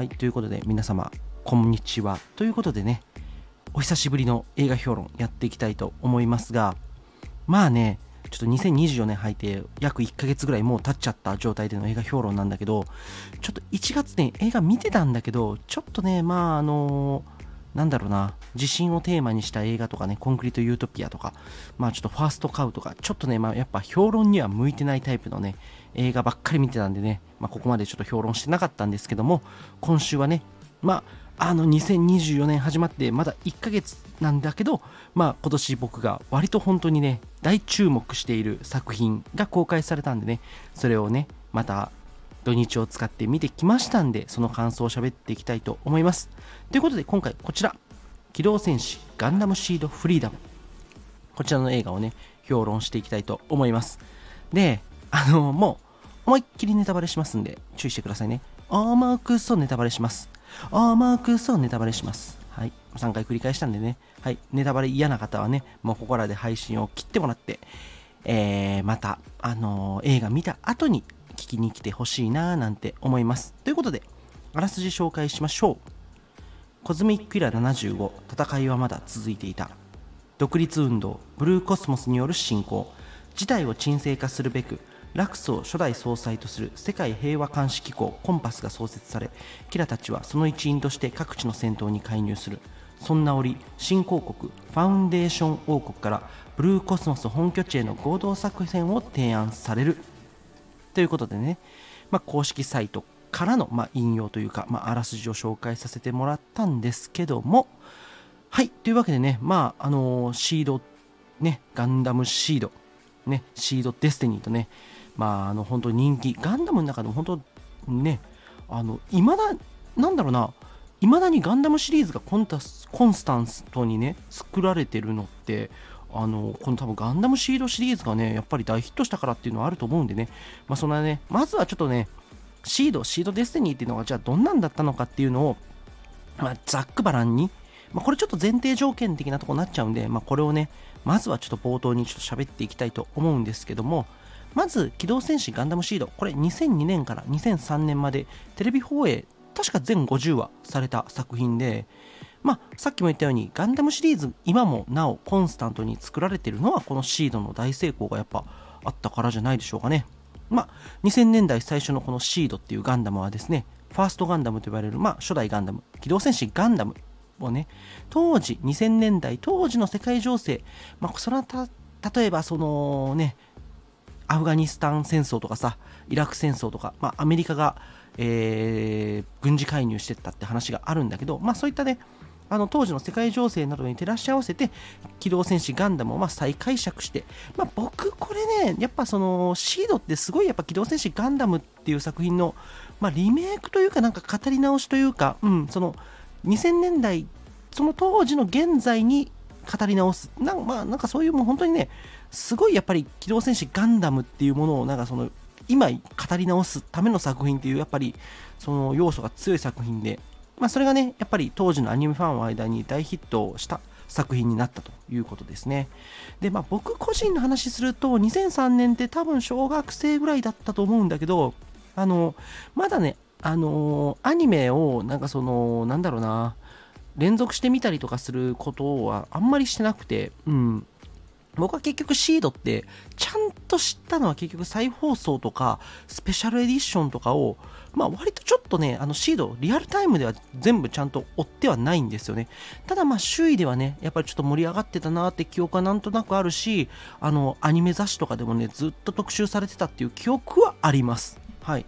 はい、ということで皆様、こんにちは。ということでね、お久しぶりの映画評論やっていきたいと思いますが、まあね、ちょっと2024年入って約1ヶ月ぐらいもう経っちゃった状態での映画評論なんだけど、ちょっと1月ね、映画見てたんだけど、ちょっとね、まああのなんだろうな、地震をテーマにした映画とかね、コンクリートユートピアとか、まあちょっとファーストカウとか、ちょっとね、まあやっぱ評論には向いてないタイプのね、映画ばっかり見てたんでね、まあ、ここまでちょっと評論してなかったんですけども、今週はね、まあ、あの2024年始まってまだ1ヶ月なんだけど、まあ、今年僕が割と本当にね、大注目している作品が公開されたんでね、それをね、また土日を使って見てきましたんで、その感想を喋っていきたいと思います。ということで、今回こちら、機動戦士ガンダムシードフリーダム。こちらの映画をね、評論していきたいと思います。で、あの、もう、思いっきりネタバレしますんで、注意してくださいね。あーまくそネタバレします。あーまくそネタバレします。はい。3回繰り返したんでね。はい。ネタバレ嫌な方はね、もうここらで配信を切ってもらって、えー、また、あのー、映画見た後に聞きに来てほしいなーなんて思います。ということで、あらすじ紹介しましょう。コズミックイラ75、戦いはまだ続いていた。独立運動、ブルーコスモスによる侵攻、事態を沈静化するべく、ラクスを初代総裁とする世界平和監視機構コンパスが創設されキラたちはその一員として各地の戦闘に介入する。そんな折新興国ファウンデーション王国からブルーコスモス本拠地への合同作戦を提案される。ということでね、まあ、公式サイトからの、まあ、引用というか、まあ、あらすじを紹介させてもらったんですけども。はいというわけでねまああのー、シードねガンダムシードねシードデスティニーとねまあ、あの本当に人気、ガンダムの中でも本当ね、あの、いまだ、なんだろうな、いまだにガンダムシリーズがコンタスコンスタントにね、作られてるのって、あの、この多分ガンダムシードシリーズがね、やっぱり大ヒットしたからっていうのはあると思うんでね、まあそんなね、まずはちょっとね、シード、シードデスティニーっていうのがじゃあどんなんだったのかっていうのを、まあ、ざっくばらんに、まあ、これちょっと前提条件的なとこになっちゃうんで、まあ、これをね、まずはちょっと冒頭にちょっと喋っていきたいと思うんですけども、まず、機動戦士ガンダムシード。これ2002年から2003年までテレビ放映、確か全50話された作品で、まあ、さっきも言ったようにガンダムシリーズ今もなおコンスタントに作られているのはこのシードの大成功がやっぱあったからじゃないでしょうかね。まあ、2000年代最初のこのシードっていうガンダムはですね、ファーストガンダムと呼ばれる、まあ、初代ガンダム、機動戦士ガンダムをね、当時、2000年代当時の世界情勢、まあ、それは例えばそのね、アフガニスタン戦争とかさ、イラク戦争とか、まあ、アメリカが、えー、軍事介入してったって話があるんだけど、まあ、そういったね、あの当時の世界情勢などに照らし合わせて、機動戦士ガンダムをま再解釈して、まあ、僕、これね、やっぱそのシードってすごいやっぱ機動戦士ガンダムっていう作品の、まあ、リメイクというか、なんか語り直しというか、うん、その2000年代、その当時の現在に語り直す、なん,、まあ、なんかそういうもう本当にね、すごいやっぱり機動戦士ガンダムっていうものをなんかその今語り直すための作品っていうやっぱりその要素が強い作品で、まあ、それがねやっぱり当時のアニメファンの間に大ヒットした作品になったということですね。で、まあ僕個人の話すると2003年って多分小学生ぐらいだったと思うんだけど、あの、まだね、あのアニメをなんかその、なんだろうな、連続してみたりとかすることはあんまりしてなくて、うん。僕は結局シードってちゃんと知ったのは結局再放送とかスペシャルエディションとかをまあ割とちょっとねあのシードリアルタイムでは全部ちゃんと追ってはないんですよね。ただまあ周囲ではねやっぱりちょっと盛り上がってたなって記憶はなんとなくあるしあのアニメ雑誌とかでもねずっと特集されてたっていう記憶はあります。はい。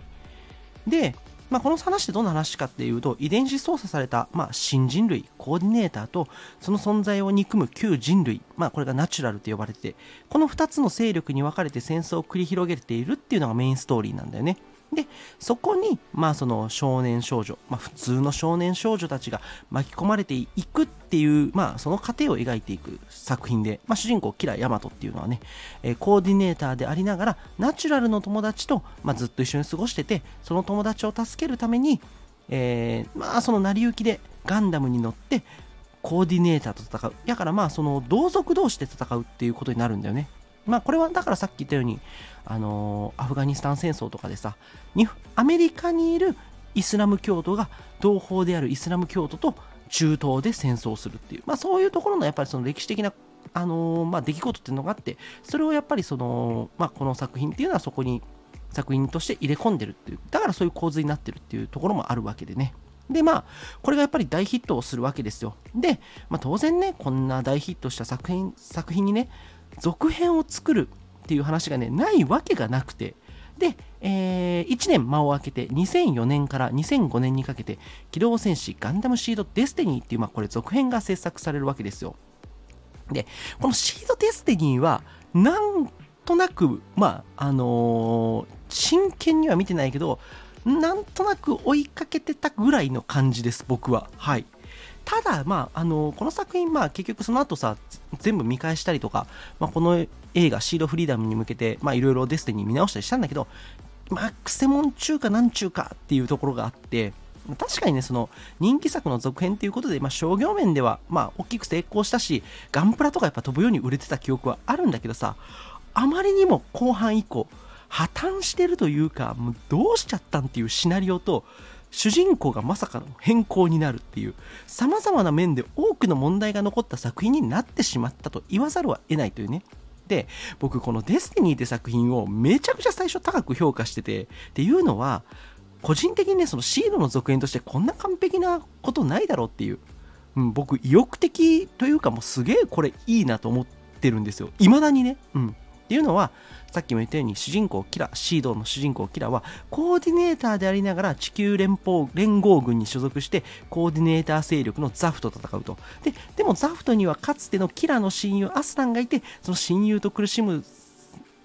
でまあ、この話ってどんな話かっていうと、遺伝子操作された、まあ、新人類、コーディネーターと、その存在を憎む旧人類、まあ、これがナチュラルと呼ばれてて、この2つの勢力に分かれて戦争を繰り広げているっていうのがメインストーリーなんだよね。で、そこに、まあその少年少女、まあ普通の少年少女たちが巻き込まれていくっていう、まあその過程を描いていく作品で、まあ主人公、キラヤマトっていうのはね、え、コーディネーターでありながら、ナチュラルの友達と、まあずっと一緒に過ごしてて、その友達を助けるために、えー、まあその成り行きでガンダムに乗って、コーディネーターと戦う。だからまあその同族同士で戦うっていうことになるんだよね。まあこれはだからさっき言ったように、あのー、アフガニスタン戦争とかでさ、アメリカにいるイスラム教徒が同胞であるイスラム教徒と中東で戦争するっていう、まあ、そういうところのやっぱりその歴史的なあのー、まあ、出来事っていうのがあってそれをやっぱりその、まあ、この作品っていうのはそこに作品として入れ込んでるっていうだからそういう構図になってるっていうところもあるわけでね。でまあこれがやっぱり大ヒットをするわけですよ。で、まあ、当然ねこんな大ヒットした作品作品にね続編を作るっていう話がねないわけがなくて。で、えー、1年間を空けて2004年から2005年にかけて機動戦士ガンダムシードデスティニーっていう、まあ、これ続編が制作されるわけですよ。でこのシードデスティニーはなんとなくまああのー、真剣には見てないけどなんとなく追いかけてたぐらいの感じです僕は。はい。ただ、まあ、あのこの作品、まあ、結局その後さ全部見返したりとか、まあ、この映画シードフリーダムに向けていろいろデスティニー見直したりしたんだけどまあ、くせ者中かなんちゅうかっていうところがあって確かにねその人気作の続編ということで、まあ、商業面では、まあ、大きく成功したしガンプラとかやっぱ飛ぶように売れてた記憶はあるんだけどさあまりにも後半以降破綻してるというかもうどうしちゃったんっていうシナリオと主人公がまさかの変更になるっていう様々な面で多くの問題が残った作品になってしまったと言わざるを得ないというね。で僕この「デスティニー」って作品をめちゃくちゃ最初高く評価しててっていうのは個人的にねそのシードの続編としてこんな完璧なことないだろうっていう、うん、僕意欲的というかもうすげえこれいいなと思ってるんですよ。未だにね。うん。っていうのはさっきも言ったように主人公キラシードの主人公キラはコーディネーターでありながら地球連邦連合軍に所属してコーディネーター勢力のザフと戦うと。ででもザフトにはかつてのキラの親友アスランがいてその親友と苦しむ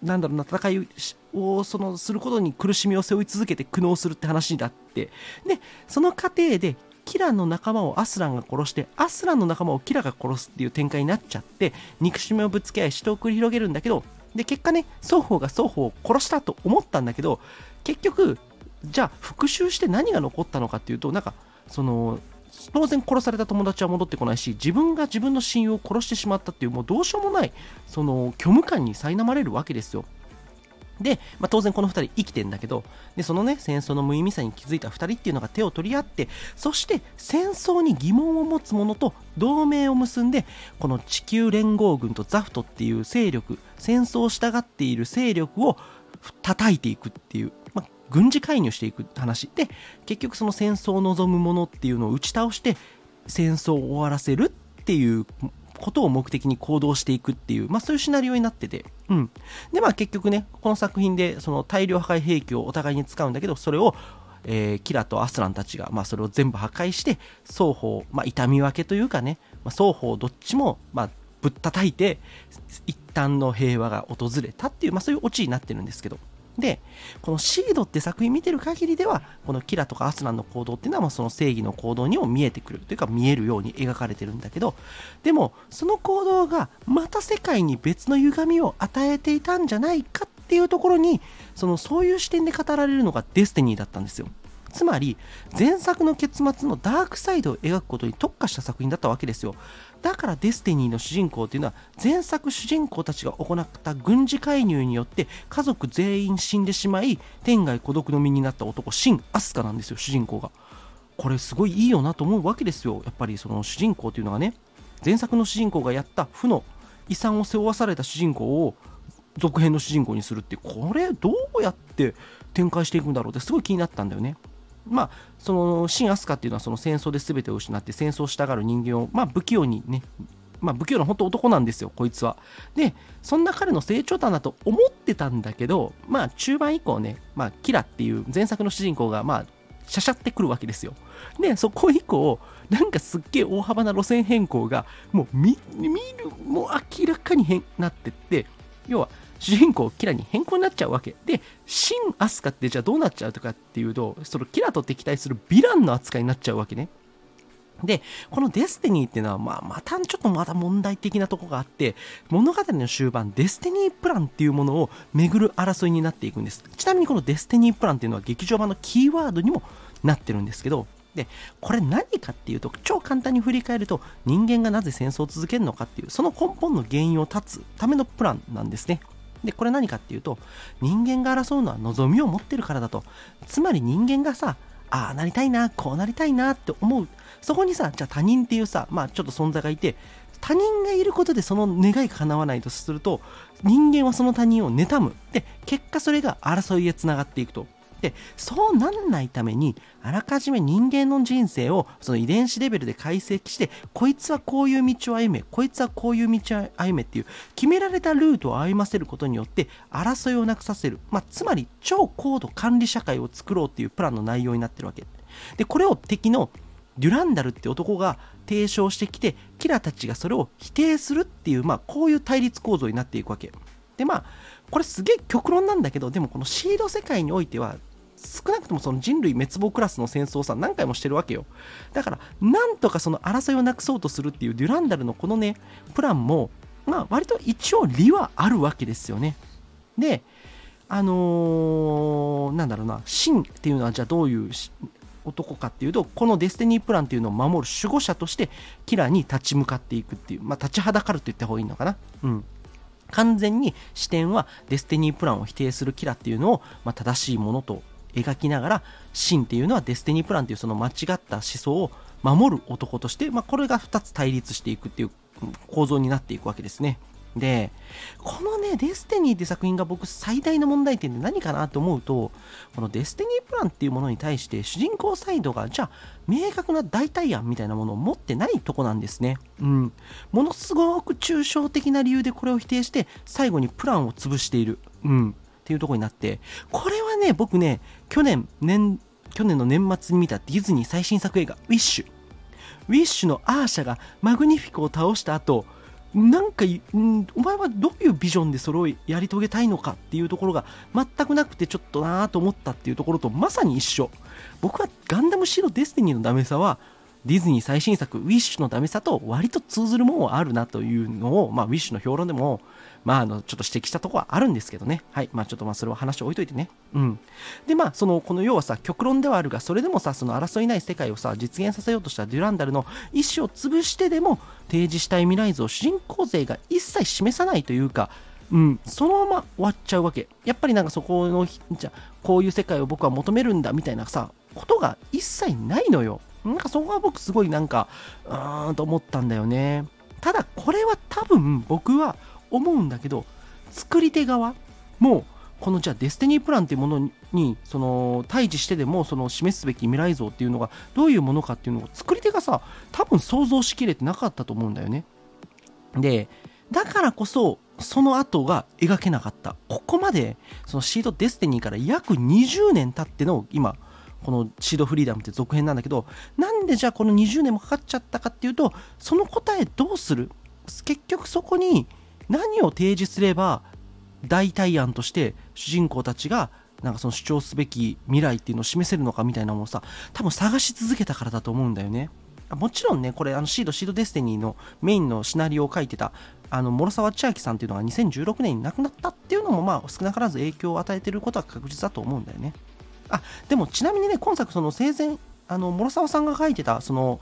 なんだろうな戦いをそのすることに苦しみを背負い続けて苦悩するって話になって。でその過程でキラの仲間をアスランが殺してアスランの仲間をキラが殺すっていう展開になっちゃって憎しみをぶつけ合い死闘を繰り広げるんだけどで結果ね双方が双方を殺したと思ったんだけど結局じゃあ復讐して何が残ったのかっていうとなんかその当然殺された友達は戻ってこないし自分が自分の親友を殺してしまったっていうもうどうしようもないその虚無感に苛まれるわけですよ。で、まあ、当然この2人生きてんだけどでそのね戦争の無意味さに気づいた2人っていうのが手を取り合ってそして戦争に疑問を持つ者と同盟を結んでこの地球連合軍とザフトっていう勢力戦争を従っている勢力を叩いていくっていう、まあ、軍事介入していく話。で結局その戦争を望む者っていうのを打ち倒して戦争を終わらせるっていうことを目的に行動していくっていう、まあ、そういうシナリオになってて、うん。で、まあ結局ね、この作品でその大量破壊兵器をお互いに使うんだけど、それを、えー、キラとアスランたちが、まあ、それを全部破壊して、双方、まあ、痛み分けというかね、まあ、双方どっちも、まあ、ぶったたいて、一旦の平和が訪れたっていう、まあ、そういうオチになってるんですけど、で、このシードって作品見てる限りでは、このキラとかアスランの行動っていうのは、その正義の行動にも見えてくるというか、見えるように描かれてるんだけど、でも、その行動がまた世界に別の歪みを与えていたんじゃないかっていうところに、そのそういう視点で語られるのがデスティニーだったんですよ。つまり前作の結末のダークサイドを描くことに特化した作品だったわけですよ。だからデスティニーの主人公っていうのは前作主人公たちが行った軍事介入によって家族全員死んでしまい天涯孤独の身になった男シン・アスカなんですよ主人公が。これすごいいいよなと思うわけですよ。やっぱりその主人公っていうのがね。前作の主人公がやった負の遺産を背負わされた主人公を続編の主人公にするってこれどうやって展開していくんだろうってすごい気になったんだよね。まあ、その新飛鳥っていうのはその戦争で全てを失って戦争したがる人間を、まあ、不器用にね、まあ、不器用な本当男なんですよ、こいつは。で、そんな彼の成長だと思ってたんだけど、まあ、中盤以降ね、まあ、キラっていう前作の主人公が、まあ、しゃしゃってくるわけですよ。で、そこ以降、なんかすっげえ大幅な路線変更が、もう見る、もう明らかに変なってって、要は、主人公キラに変更になっちゃうわけでシン・アスカってじゃあどうなっちゃうとかっていうとそのキラと敵対するヴィランの扱いになっちゃうわけねで、このデスティニーっていうのは、まあ、またちょっとまだ問題的なとこがあって、物語の終盤、デスティニープランっていうものを巡る争いになっていくんです。ちなみにこのデスティニープランっていうのは劇場版のキーワードにもなってるんですけど、で、これ何かっていうと、超簡単に振り返ると、人間がなぜ戦争を続けるのかっていう、その根本の原因を断つためのプランなんですね。で、これ何かっていうと、人間が争うのは望みを持ってるからだと。つまり人間がさ、ああなりたいなこうなりたいなって思う。そこにさじゃあ他人っていうさまあちょっと存在がいて他人がいることでその願いが叶わないとすると人間はその他人を妬む。で結果それが争いへつながっていくと。でそうなんないためにあらかじめ人間の人生をその遺伝子レベルで解析してこいつはこういう道を歩めこいつはこういう道を歩めっていう決められたルートを歩ませることによって争いをなくさせる、まあ、つまり超高度管理社会を作ろうっていうプランの内容になってるわけ。でこれを敵のデュランダルって男が提唱してきてキラたちがそれを否定するっていう、まあ、こういう対立構造になっていくわけ。でまあこれすげえ極論なんだけどでもこのシード世界においては少なくともその人類滅亡クラスの戦争をさ何回もしてるわけよ。だからなんとかその争いをなくそうとするっていうデュランダルのこのねプランもまあ割と一応理はあるわけですよね。であのー、なんだろうなシンっていうのはじゃあどういう男かっていうとこのデスティニープランっていうのを守る守護者としてキラに立ち向かっていくっていうまあ立ちはだかると言った方がいいのかな。うん。完全に視点はデスティニープランを否定するキラっていうのを、まあ、正しいものと描きながらシンっていうのはデスティニープランっていうその間違った思想を守る男として、まあ、これが2つ対立していくっていう構造になっていくわけですね。で、このね、デスティニーって作品が僕最大の問題点で何かなと思うと、このデスティニープランっていうものに対して主人公サイドが、じゃあ、明確な代替案みたいなものを持ってないとこなんですね。うん。ものすごく抽象的な理由でこれを否定して、最後にプランを潰している。うん。っていうとこになって、これはね、僕ね、去年、年、去年の年末に見たディズニー最新作映画、ウィッシュ。ウィッシュのアーシャがマグニフィコを倒した後、なんか、うん、お前はどういうビジョンでそれをやり遂げたいのかっていうところが全くなくてちょっとなぁと思ったっていうところとまさに一緒。僕はガンダムシロデスティニーのダメさはディズニー最新作ウィッシュのダメさと割と通ずるものはあるなというのを、まあ、ウィッシュの評論でもまあ、あの、ちょっと指摘したとこはあるんですけどね。はい。まあ、ちょっとまあ、それは話を置いといてね。うん。で、まあ、その、この要はさ、極論ではあるが、それでもさ、その争いない世界をさ、実現させようとしたデュランダルの意思を潰してでも、提示したい未来図を主人公勢が一切示さないというか、うん、そのまま終わっちゃうわけ。やっぱりなんかそこの、じゃこういう世界を僕は求めるんだみたいなさ、ことが一切ないのよ。なんかそこは僕すごいなんか、うーんと思ったんだよね。ただこれは多分僕は思うんだけど作り手側もこのじゃあデスティニープランっていうものにその対峙してでもその示すべき未来像っていうのがどういうものかっていうのを作り手がさ多分想像しきれてなかったと思うんだよね。でだからこそその後が描けなかった。ここまでそのシードデスティニーから約20年経っての今このシードフリーダムって続編なんだけどなんでじゃあこの20年もかかっちゃったかっていうとその答えどうする？結局そこに何を提示すれば代替案として主人公たちがなんかその主張すべき未来っていうのを示せるのかみたいなものをさ多分探し続けたからだと思うんだよね。もちろんねこれあのシードシードデスティニーのメインのシナリオを書いてたあの諸沢千秋さんっていうのが2016年に亡くなったっていうのもまあ少なからず影響を与えてることは確実だと思うんだよね。あでもちなみにね今作その生前あの諸沢さんが書いてたその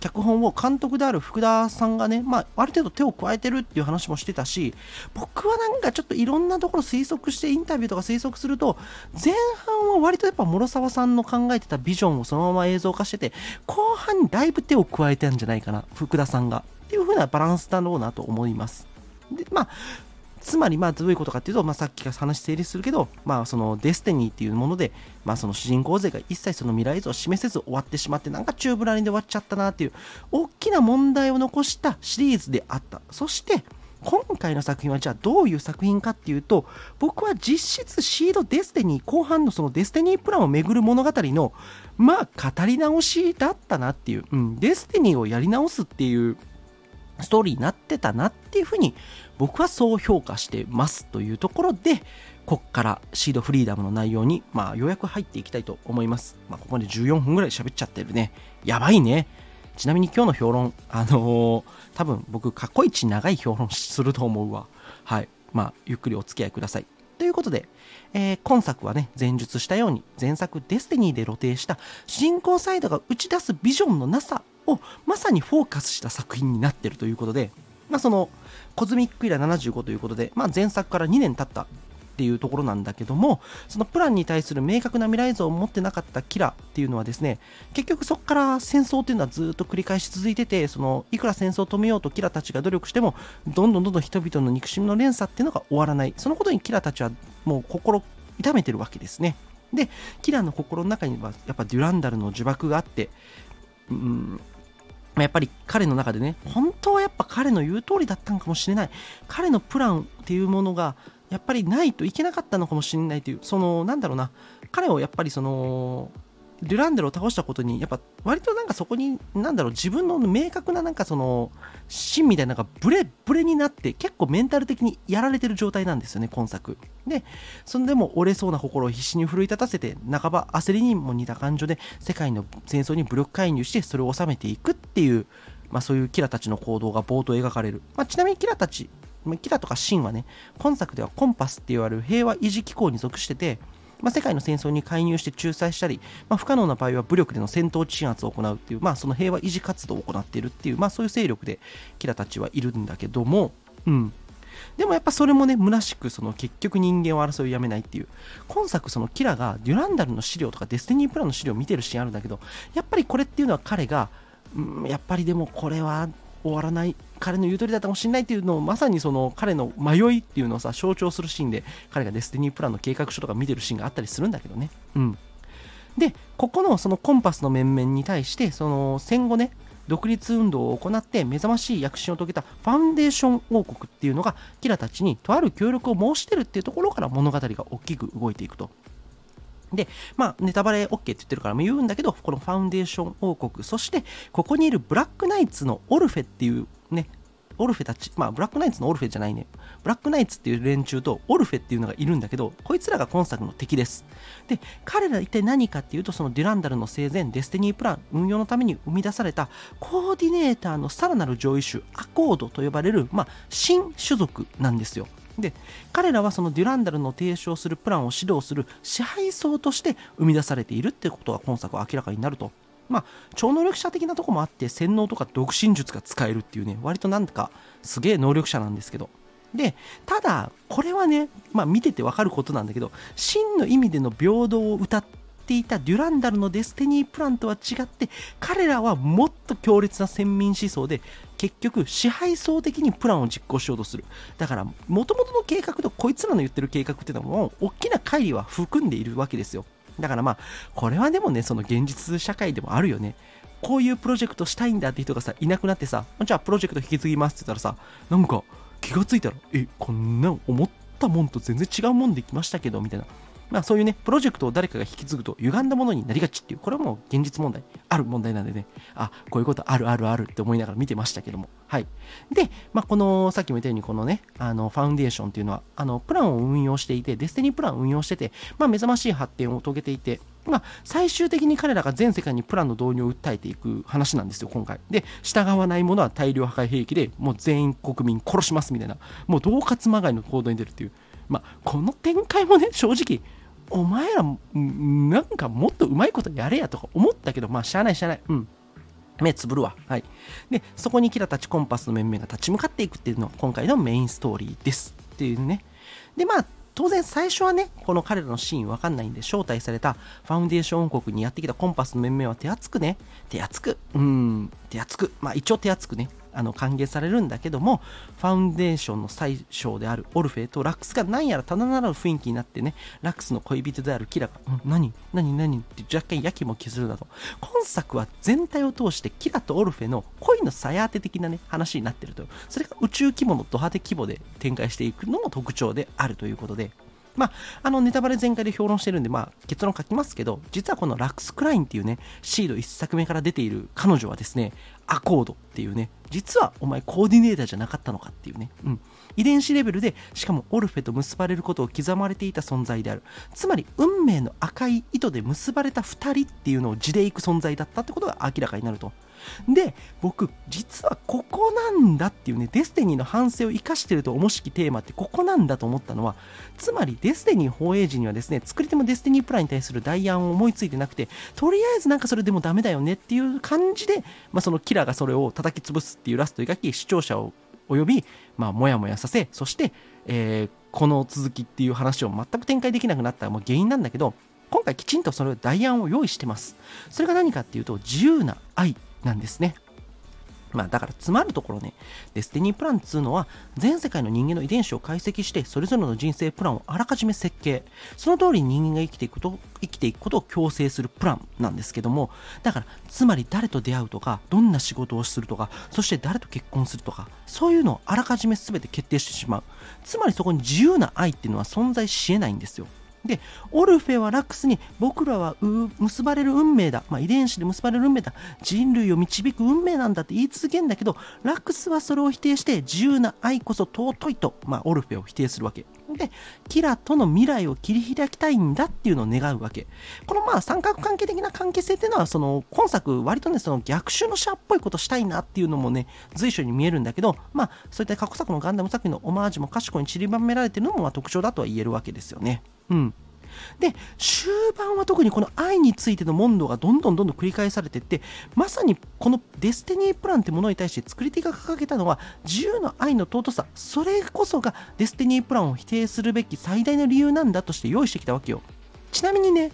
脚本を監督である福田さんがね、まあ、ある程度手を加えてるっていう話もしてたし、僕はなんかちょっといろんなところ推測してインタビューとか推測すると、前半は割とやっぱ諸沢さんの考えてたビジョンをそのまま映像化してて、後半にだいぶ手を加えてるんじゃないかな、福田さんが。っていう風なバランスだろうなと思います。で、まあ、つまりまあどういうことかっていうと、まあ、さっきから話整理するけど、まあ、そのデスティニーっていうもので、まあ、その主人公勢が一切その未来図を示せず終わってしまってなんか宙ぶらりんで終わっちゃったなっていう大きな問題を残したシリーズであった。そして今回の作品はじゃあどういう作品かっていうと僕は実質シードデスティニー後半のそのデスティニープランをめぐる物語のまあ語り直しだったなっていう、うん、デスティニーをやり直すっていうストーリーになってたなっていうふうに僕はそう評価してますというところでこっからシードフリーダムの内容に、まあ、ようやく入っていきたいと思います。まあ、ここまで14分ぐらい喋っちゃってるね。やばいね。ちなみに今日の評論、あのー、多分僕、過去一長い評論すると思うわ。はい。まあ、ゆっくりお付き合いください。ということで、えー、今作はね、前述したように、前作デスティニーで露呈した主人公サイドが打ち出すビジョンのなさをまさにフォーカスした作品になってるということで、まあ、そのコズミックイラ75ということで、まあ、前作から2年経ったっていうところなんだけどもそのプランに対する明確な未来像を持ってなかったキラっていうのはですね結局そこから戦争っていうのはずっと繰り返し続いててそのいくら戦争を止めようとキラたちが努力してもどんどんどんどん人々の憎しみの連鎖っていうのが終わらない。そのことにキラたちはもう心痛めてるわけですね。でキラの心の中にはやっぱデュランダルの呪縛があってうんやっぱり彼の中でね、本当はやっぱ彼の言う通りだったのかもしれない。彼のプランっていうものが、やっぱりないといけなかったのかもしれないという、その、なんだろうな、彼をやっぱりその、デュランデルを倒したことに、やっぱ割となんかそこに、なんだろう、自分の明確ななんかその、芯みたいなのがブレブレになって、結構メンタル的にやられてる状態なんですよね、今作。で、そんでも折れそうな心を必死に奮い立たせて、半ば焦りにも似た感情で、世界の戦争に武力介入して、それを収めていくっていう、まあそういうキラたちの行動が冒頭描かれる。まあちなみにキラたち、キラとかシンはね、今作ではコンパスって言われる平和維持機構に属してて、まあ、世界の戦争に介入して仲裁したり、まあ、不可能な場合は武力での戦闘鎮圧を行うっていう、まあ、その平和維持活動を行っているっていう、まあ、そういう勢力でキラたちはいるんだけども、うん。でもやっぱそれもね、虚しく、その結局人間を争いをやめないっていう。今作、そのキラがデュランダルの資料とかデスティニープランの資料を見てるシーンあるんだけど、やっぱりこれっていうのは彼が、うん、やっぱりでもこれは終わらない彼の言う通りだったかもしれないっていうのをまさにその彼の迷いっていうのをさ象徴するシーンで彼がデスティニープランの計画書とか見てるシーンがあったりするんだけどね。うん。でここのそのコンパスの面々に対してその戦後ね独立運動を行って目覚ましい躍進を遂げたファンデーション王国っていうのがキラたちにとある協力を申し出るっていうところから物語が大きく動いていくと。で、まあ、ネタバレ OK って言ってるからも言うんだけど、このファウンデーション王国、そして、ここにいるブラックナイツのオルフェっていうね、オルフェたち、まあ、ブラックナイツのオルフェじゃないね。ブラックナイツっていう連中とオルフェっていうのがいるんだけど、こいつらが今作の敵です。で、彼ら一体何かっていうと、そのデュランダルの生前、デスティニープラン、運用のために生み出された、コーディネーターのさらなる上位種、アコードと呼ばれる、まあ、新種族なんですよ。で彼らはそのデュランダルの提唱するプランを指導する支配層として生み出されているってことが今作は明らかになると。まあ、超能力者的なとこもあって洗脳とか独身術が使えるっていうね割となんかすげえ能力者なんですけどでただこれはね、まあ、見ててわかることなんだけど真の意味での平等を歌っていたデュランダルのデスティニープランとは違って彼らはもっと強烈な先民思想で結局支配層的にプランを実行しようとする。だからもともとの計画とこいつらの言ってる計画っていうのも大きな乖離は含んでいるわけですよ。だからまあこれはでもねその現実社会でもあるよね。こういうプロジェクトしたいんだって人がさいなくなってさじゃあプロジェクト引き継ぎますって言ったらさなんか気がついたらえこんなん思ったもんと全然違うもんできましたけどみたいな。まあそういうね、プロジェクトを誰かが引き継ぐと歪んだものになりがちっていう、これはもう現実問題、ある問題なんでね、あ、こういうことあるあるあるって思いながら見てましたけども。はい。で、まあこの、さっきも言ったようにこのね、あの、ファウンデーションっていうのは、あの、プランを運用していて、デスティニープランを運用してて、まあ目覚ましい発展を遂げていて、まあ、最終的に彼らが全世界にプランの導入を訴えていく話なんですよ、今回。で、従わない者は大量破壊兵器でもう全員国民殺しますみたいな、もう恫喝まがいの行動に出るっていう。まあ、この展開もね、正直、お前ら、なんかもっとうまいことやれやとか思ったけど、まあ、しゃあないしゃあない。うん。目つぶるわ。はい。で、そこにキラたちコンパスの面々が立ち向かっていくっていうのが今回のメインストーリーです。っていうね。で、まあ、当然最初はね、この彼らのシーンわかんないんで、招待されたファウンデーション王国にやってきたコンパスの面々は手厚くね、手厚く、うん、手厚く、まあ一応手厚くね、あの歓迎されるんだけどもファウンデーションの最小であるオルフェとラックスが何やらただならぬ雰囲気になってねラックスの恋人であるキラが「何何何?」って若干やきも削るなど今作は全体を通してキラとオルフェの恋の鞘当て的なね話になってるとそれが宇宙規模のド派手規模で展開していくのも特徴であるということでまあ、あのネタバレ全開で評論してるんで、まあ、結論書きますけど、実はこのラックス・クラインっていうね、シード1作目から出ている彼女はですね、アコードっていうね、実はお前コーディネーターじゃなかったのかっていうね、うん。遺伝子レベルで、しかもオルフェと結ばれることを刻まれていた存在である。つまり、運命の赤い糸で結ばれた2人っていうのを地でいく存在だったってことが明らかになると。で、僕、実はここなんだっていうね、デスティニーの反省を生かしてると思しきテーマってここなんだと思ったのは、つまりデスティニー放映時にはですね、作り手もデスティニープランに対する代案を思いついてなくて、とりあえずなんかそれでもダメだよねっていう感じで、まあ、そのキラーがそれを叩き潰すっていうラストを描き、視聴者を及び、まあ、もやもやさせ、そして、えーこの続きっていう話を全く展開できなくなったもう原因なんだけど今回きちんとそれを代案を用意してます。それが何かっていうと自由な愛。なんですねまあだから詰まるところね、デスティニープランっていうのは全世界の人間の遺伝子を解析してそれぞれの人生プランをあらかじめ設計、その通り人間が生きていくこと生きていくことを強制するプランなんですけども、だからつまり誰と出会うとか、どんな仕事をするとか、そして誰と結婚するとか、そういうのをあらかじめ全て決定してしまう。つまりそこに自由な愛っていうのは存在し得ないんですよ。で、オルフェはラックスに僕らは結ばれる運命だ、まあ、遺伝子で結ばれる運命だ、人類を導く運命なんだって言い続けるんだけど、ラックスはそれを否定して自由な愛こそ尊いと、まあ、オルフェを否定するわけ。で、キラとの未来を切り開きたいんだっていうのを願うわけ。このまあ三角関係的な関係性っていうのは、その今作割とね、その逆襲のシャアっぽいことしたいなっていうのもね、随所に見えるんだけど、まあそういった過去作のガンダム作品のオマージュもかしこに散りばめられてるのもまあ特徴だとは言えるわけですよね。うん。で終盤は特にこの愛についての問答がどんどんどんどん繰り返されていってまさにこのデスティニープランってものに対して作り手が掲げたのは自由の愛の尊さそれこそがデスティニープランを否定するべき最大の理由なんだとして用意してきたわけよ。ちなみにね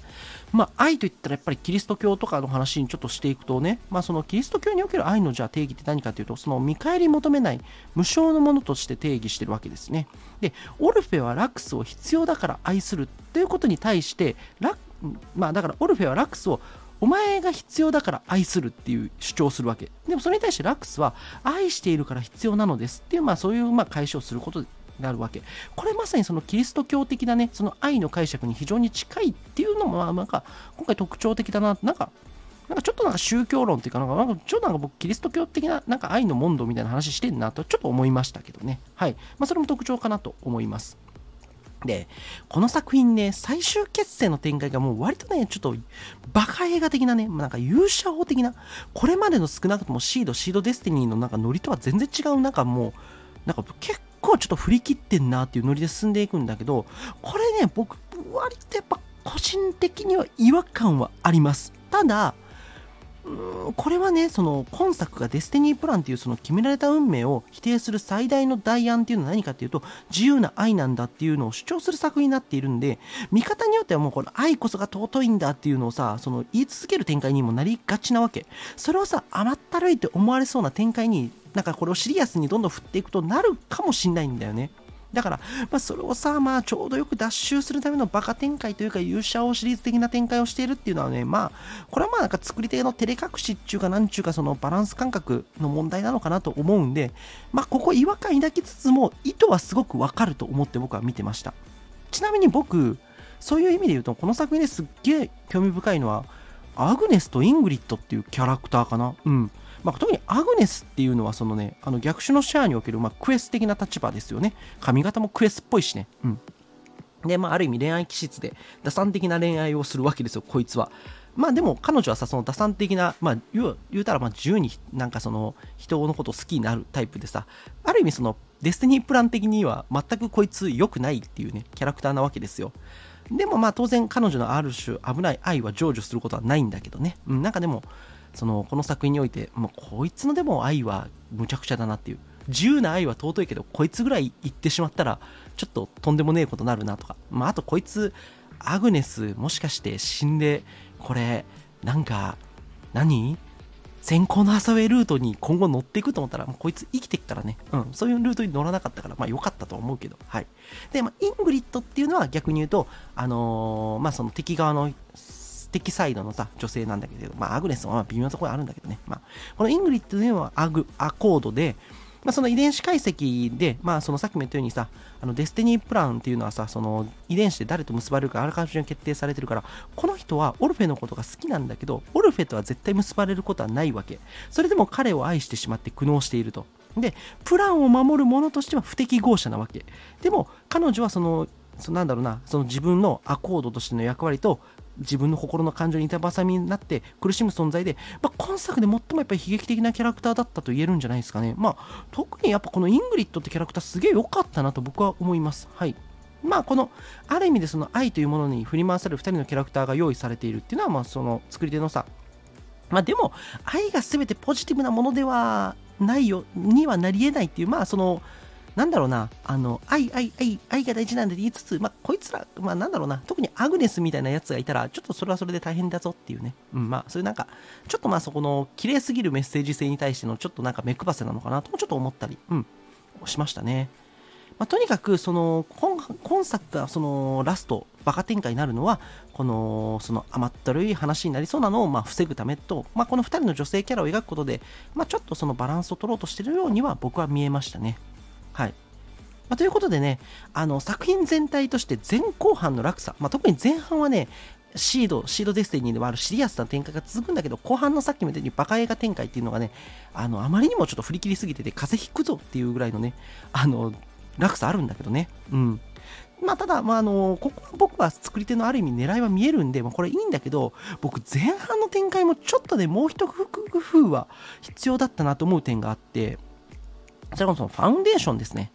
まあ、愛といったらやっぱりキリスト教とかの話にちょっとしていくとね、まあ、そのキリスト教における愛のじゃあ定義って何かというと、その見返り求めない無償のものとして定義してるわけですね。で、オルフェはラクスを必要だから愛するということに対してラ、まあ、だからオルフェはラクスをお前が必要だから愛するっていう主張するわけ。でもそれに対してラクスは愛しているから必要なのですっていう、まあそういうまあ解消することなるわけ。これまさにそのキリスト教的なね、その愛の解釈に非常に近いっていうのも、まあ、なんか、今回特徴的だな、なんか、なんかちょっとなんか宗教論っていうか、なんか、ちょっとなんか僕、キリスト教的な、なんか愛の問答みたいな話してんなと、ちょっと思いましたけどね。はい。まあ、それも特徴かなと思います。で、この作品ね、最終決戦の展開がもう割とね、ちょっとバカ映画的なね、なんか勇者法的な、これまでの少なくともシード、シードデスティニーのなんかノリとは全然違う、なんかもう、なんか結構ちょっと振り切ってんなっていうノリで進んでいくんだけど、これね、僕、割とやっぱ個人的には違和感はあります。ただ、これはね、その今作がデスティニープランっていうその決められた運命を否定する最大の代案っていうのは何かっていうと、自由な愛なんだっていうのを主張する作品になっているんで、見方によってはもうこの愛こそが尊いんだっていうのをさ、その言い続ける展開にもなりがちなわけ。それをさ、甘ったるいって思われそうな展開になんかこれをシリアスにどんどん振っていくとなるかもしんないんだよね。だから、まあ、それをさ、まあ、ちょうどよく脱臭するためのバカ展開というか、勇者王シリーズ的な展開をしているっていうのはね、まあ、これはまあ、なんか作り手の照れ隠しっていうか、なんちゅうか、そのバランス感覚の問題なのかなと思うんで、まあ、ここ違和感抱きつつも、意図はすごくわかると思って僕は見てました。ちなみに僕、そういう意味で言うと、この作品ですっげえ興味深いのは、アグネスとイングリッドっていうキャラクターかな。うん。まあ、特にアグネスっていうのはそのねあの逆襲のシャアにおける、まあ、クエス的な立場ですよね。髪型もクエスっぽいしね。うん。で、まあ、ある意味恋愛気質で打算的な恋愛をするわけですよこいつは。まあでも彼女はさその打算的な、まあ、言う言うたらまあ自由になんかその人のことを好きになるタイプでさある意味そのデスティニープラン的には全くこいつ良くないっていうねキャラクターなわけですよ。でもまあ当然彼女のある種危ない愛は成就することはないんだけどね、うん、なんかでもそのこの作品において、もうこいつのでも愛はむちゃくちゃだなっていう。自由な愛は尊いけどこいつぐらい言ってしまったらちょっととんでもねえことになるなとか、まあ、あとこいつアグネスもしかして死んでこれなんか何？先行のハサウェイルートに今後乗っていくと思ったら、もうこいつ生きてっからね、うん、そういうルートに乗らなかったから、まあ良かったと思うけど、はい。で、まあ、イングリッドっていうのは逆に言うと、あのー、まあその敵側の敵サイドのさ、女性なんだけど、まあ、アグネスは微妙なところあるんだけどね。まあ、このイングリッドというのはアグ、アコードで、まあ、その遺伝子解析で、まあ、そのさっきも言ったようにさ、あのデスティニープランっていうのはさ、その遺伝子で誰と結ばれるかあらかじめ決定されてるから、この人はオルフェのことが好きなんだけど、オルフェとは絶対結ばれることはないわけ。それでも彼を愛してしまって苦悩していると。で、プランを守る者としては不適合者なわけ。でも、彼女はその、そなんだろうな、その自分のアコードとしての役割と自分の心の感情に板挟みになって苦しむ存在で、まあ、今作で最もやっぱり悲劇的なキャラクターだったと言えるんじゃないですかね。まあ、特にやっぱこのイングリッドってキャラクターすげえ良かったなと僕は思います。はい。まあ、この、ある意味でその愛というものに振り回される2人のキャラクターが用意されているっていうのは、まあ、その作り手のさ、まあでも、愛が全てポジティブなものではないよ、にはなり得ないっていう、まあその、なんだろうな、あの、愛、愛、愛、愛が大事なんで言いつつ、まあ、こいつら、まあ、なんだろうな、特にアグネスみたいなやつがいたら、ちょっとそれはそれで大変だぞっていうね。うん、まあ、そういうなんか、ちょっとまあ、そこの、綺麗すぎるメッセージ性に対しての、ちょっとなんか目配せなのかなともちょっと思ったり、うん、しましたね。まあ、とにかく、その、今今作が、その、ラスト、バカ展開になるのは、この、その甘ったるい話になりそうなのを、まあ、防ぐためと、まあ、この2人の女性キャラを描くことで、まあ、ちょっとそのバランスを取ろうとしてるようには、僕は見えましたね。はい。まあ、ということでね、あの、作品全体として前後半の落差、まあ、特に前半はね、シード、シードデスティニーでもあるシリアスな展開が続くんだけど、後半のさっきも言ったようにバカ映画展開っていうのがね、あの、あまりにもちょっと振り切りすぎてて、風邪ひくぞっていうぐらいのね、あの、落差あるんだけどね。うん。まあ、ただ、まあ、あの、ここは僕は作り手のある意味狙いは見えるんで、まあ、これいいんだけど、僕前半の展開もちょっとね、もう一工夫は必要だったなと思う点があって、それはそのファウンデーションですね。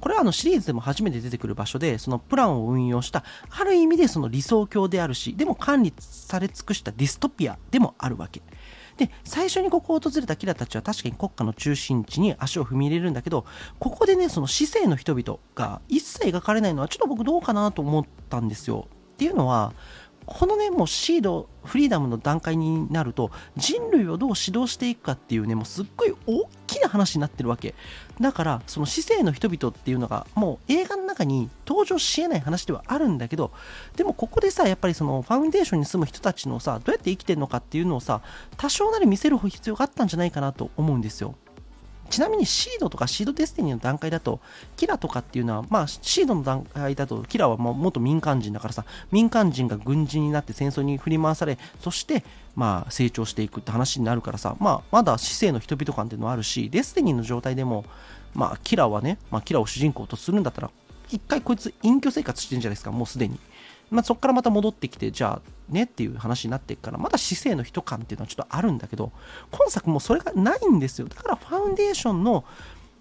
これはあのシリーズでも初めて出てくる場所で、そのプランを運用した、ある意味でその理想郷であるし、でも管理され尽くしたディストピアでもあるわけ。で、最初にここを訪れたキラたちは確かに国家の中心地に足を踏み入れるんだけど、ここでね、その市政の人々が一切描かれないのはちょっと僕どうかなと思ったんですよ。っていうのは、このね、もうシード、フリーダムの段階になると、人類をどう指導していくかっていうね、もうすっごい大きな話になってるわけ。だから、その市政の人々っていうのが、もう映画の中に登場しえない話ではあるんだけど、でもここでさ、やっぱりそのファウンデーションに住む人たちのさ、どうやって生きてるのかっていうのをさ、多少なり見せる必要があったんじゃないかなと思うんですよ。ちなみにシードとかシードデスティニーの段階だと、キラとかっていうのは、まあ、シードの段階だと、キラはもう元民間人だからさ、民間人が軍人になって戦争に振り回され、そして、まあ、成長していくって話になるからさ、まあ、まだ市井の人々感っていうのはあるし、デスティニーの状態でも、まあ、キラはね、まあ、キラを主人公とするんだったら、一回こいつ隠居生活してるんじゃないですか、もうすでに。まあ、そこからまた戻ってきて、じゃあねっていう話になっていくから、まだ市井の人感っていうのはちょっとあるんだけど、今作もそれがないんですよ。だからファウンデーションの、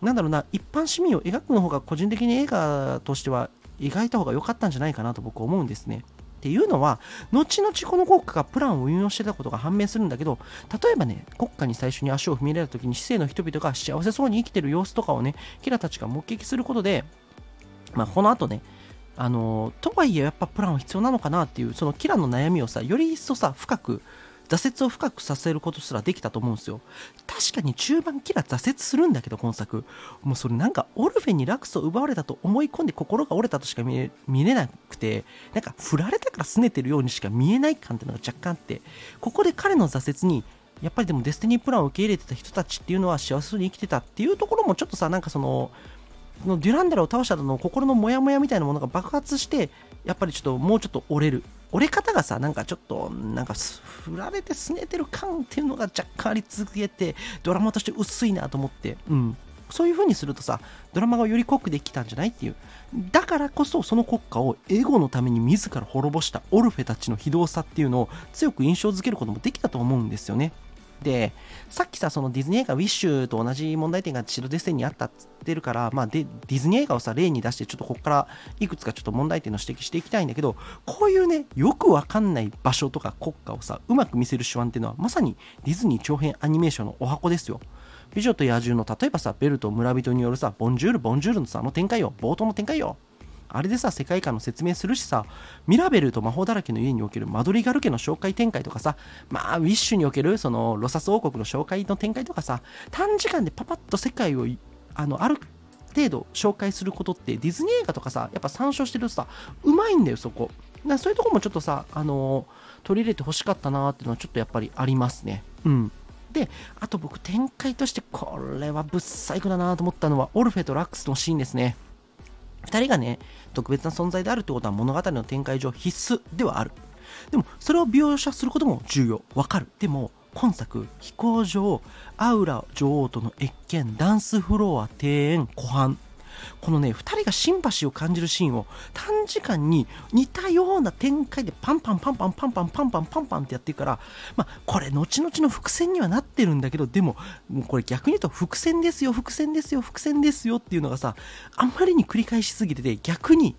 なんだろうな、一般市民を描くの方が個人的に映画としては描いた方が良かったんじゃないかなと僕は思うんですね。っていうのは、後々この国家がプランを運用してたことが判明するんだけど、例えばね、国家に最初に足を踏み入れた時に市政の人々が幸せそうに生きてる様子とかをね、キラたちが目撃することで、まあ、この後ね、あのとはいえやっぱプランは必要なのかなっていうそのキラの悩みをさより一層さ深く挫折を深くさせることすらできたと思うんですよ。確かに中盤キラ挫折するんだけど今作もうそれなんかオルフェにラクスを奪われたと思い込んで心が折れたとしか見え見れなくてなんか振られたから拗ねてるようにしか見えない感っていうのが若干あってここで彼の挫折にやっぱりでもデスティニープランを受け入れてた人たちっていうのは幸せに生きてたっていうところもちょっとさなんかそののデュランデラを倒した後の心のモヤモヤみたいなものが爆発してやっぱりちょっともうちょっと折れる。折れ方がさなんかちょっとなんか振られてすねてる感っていうのが若干あり続けてドラマとして薄いなと思って。うん。そういう風にするとさドラマがより濃くできたんじゃないっていう。だからこそその国家をエゴのために自ら滅ぼしたオルフェたちの非道さっていうのを強く印象づけることもできたと思うんですよね。で、さっきさ、そのディズニー映画ウィッシュと同じ問題点が白デステにあったっつってるから、まあデ、ディズニー映画をさ、例に出して、ちょっとここからいくつかちょっと問題点の指摘していきたいんだけど、こういうね、よくわかんない場所とか国家をさ、うまく見せる手腕っていうのは、まさにディズニー長編アニメーションのお箱ですよ。美女と野獣の例えばさ、ベルと村人によるさ、ボンジュール、ボンジュールのさ、あの展開よ、冒頭の展開よ。あれでさ、世界観の説明するしさ、ミラベルと魔法だらけの家におけるマドリガル家の紹介展開とかさ、まあ、ウィッシュにおけるそのロサス王国の紹介の展開とかさ、短時間でパパッと世界をあのある程度紹介することってディズニー映画とかさ、やっぱ参照してるとさ、うまいんだよ、そこ。だそういうとこもちょっとさ、あの取り入れてほしかったなーっていうのはちょっとやっぱりありますね。うん。で、あと僕展開としてこれはぶっ細工だなと思ったのはオルフェとラックスのシーンですね。2人がね、特別な存在であるってことは物語の展開上必須ではある。でも、それを描写することも重要。わかる。でも、今作、飛行場、アウラ女王との謁見、ダンスフロア、庭園、湖畔。このね、2人がシンパシーを感じるシーンを短時間に似たような展開でパンパンパンパンパンパンパンパンパンパンってやってるから、まあ、これ後々の伏線にはなってるんだけど、でも、もうこれ逆に言うと伏線ですよ、伏線ですよ、伏線ですよっていうのがさ、あんまりに繰り返しすぎてて、逆に、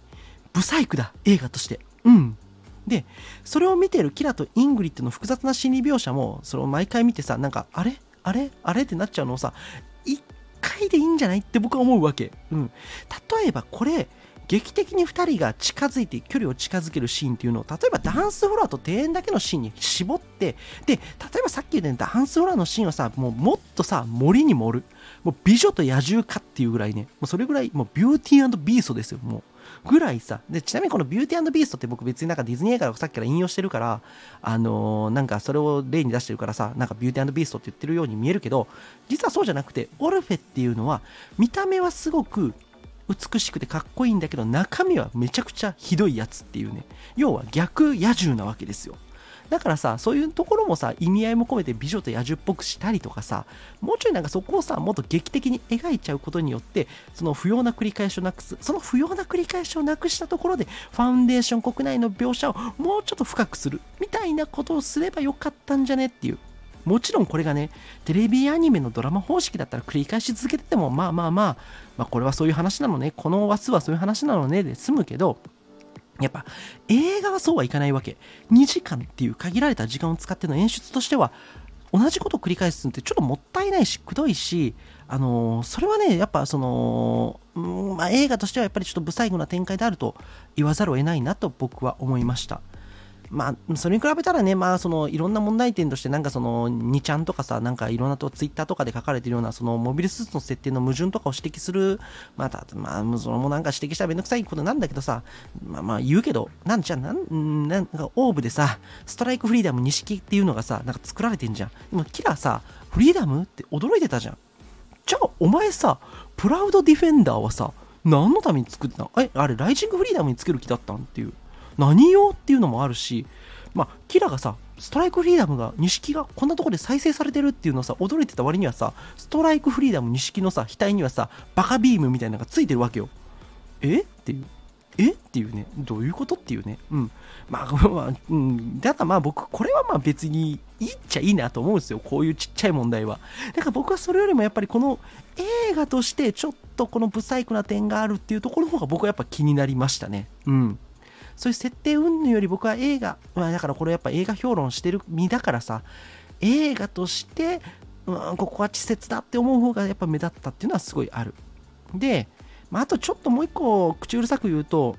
ブサイクだ、映画として。うん。で、それを見てるキラとイングリッドの複雑な心理描写も、それを毎回見てさ、なんか、あれ？あれ？あれ？ってなっちゃうのをさ、回でいいんじゃないって僕は思うわけ。うん。例えばこれ、劇的に2人が近づいて距離を近づけるシーンっていうのを例えばダンスフロアと庭園だけのシーンに絞ってで例えばさっき言ったようにダンスフロアのシーンはさもうもっとさ森に盛るもう美女と野獣かっていうぐらいねもうそれぐらいもうビューティービーストですよもうぐらいさでちなみにこのビューティービーストって僕別になんかディズニー映画をさっきから引用してるからあのー、なんかそれを例に出してるからさなんかビューティービーストって言ってるように見えるけど実はそうじゃなくてオルフェっていうのは見た目はすごく美しくてかっこいいんだけど中身はめちゃくちゃひどいやつっていうね。要は逆野獣なわけですよ。だからさそういうところもさ意味合いも込めて美女と野獣っぽくしたりとかさもうちょいなんかそこをさもっと劇的に描いちゃうことによってその不要な繰り返しをなくすその不要な繰り返しをなくしたところでファウンデーション国内の描写をもうちょっと深くするみたいなことをすればよかったんじゃねっていう。もちろんこれがね、テレビアニメのドラマ方式だったら繰り返し続けてても、まあまあまあ、まあこれはそういう話なのね、この話数はそういう話なのねで済むけど、やっぱ映画はそうはいかないわけ。2時間っていう限られた時間を使っての演出としては、同じことを繰り返すってちょっともったいないし、くどいし、あのー、それはね、やっぱその、うんまあ、映画としてはやっぱりちょっと不細工な展開であると言わざるを得ないなと僕は思いました。まあ、それに比べたらね、まあ、そのいろんな問題点として、なんかその2ちゃんとかさ、なんかいろんなとツイッターとかで書かれてるような、そのモビルスーツの設定の矛盾とかを指摘する、まあた、まあ、そのもなんか指摘したらめんどくさいことなんだけどさ、まあまあ言うけど、なんじゃ、なん、なんかオーブでさ、ストライクフリーダム錦っていうのがさ、なんか作られてんじゃん。でもキラーさ、フリーダムって驚いてたじゃん。じゃあ、お前さ、プラウドディフェンダーはさ、何のために作ってたの？え、あれ、ライジングフリーダムにつける気だったん？っていう。何用っていうのもあるし、まあ、キラがさ、ストライクフリーダムが、錦がこんなとこで再生されてるっていうのをさ、驚いてた割にはさ、ストライクフリーダム錦のさ、額にはさ、バカビームみたいなのがついてるわけよ。え？っていう。え？っていうね、どういうことっていうね。うん。まあ、まあ、うん。だからまあ僕、これはまあ別にいいっちゃいいなと思うんですよ。こういうちっちゃい問題は。だから僕はそれよりもやっぱりこの映画としてちょっとこのブサイクな点があるっていうところの方が僕はやっぱ気になりましたね。うん。そういう設定云々より僕は映画、まあ、だからこれやっぱ映画評論してる身だからさ、映画として、うん、ここは稚拙だって思う方がやっぱ目立ったっていうのはすごいある。で、まあ、あとちょっともう一個口うるさく言うと、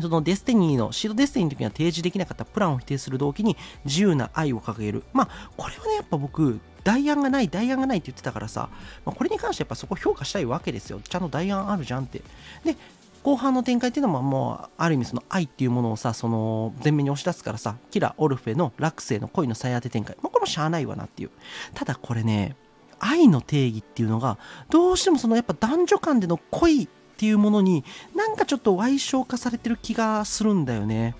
そのデスティニーの、シードデスティニーの時には提示できなかったプランを否定する動機に自由な愛を掲げる。まあ、これはね、やっぱ僕、代案がない、代案がないって言ってたからさ、まあ、これに関してやっぱそこ評価したいわけですよ。ちゃんと代案あるじゃんって。で、後半の展開っていうのももうある意味その愛っていうものをさその前面に押し出すからさキラ・オルフェの落成の恋の再当て展開、まあ、これもしゃあないわなっていう。ただこれね愛の定義っていうのがどうしてもそのやっぱ男女間での恋っていうものになんかちょっと歪償化されてる気がするんだよね。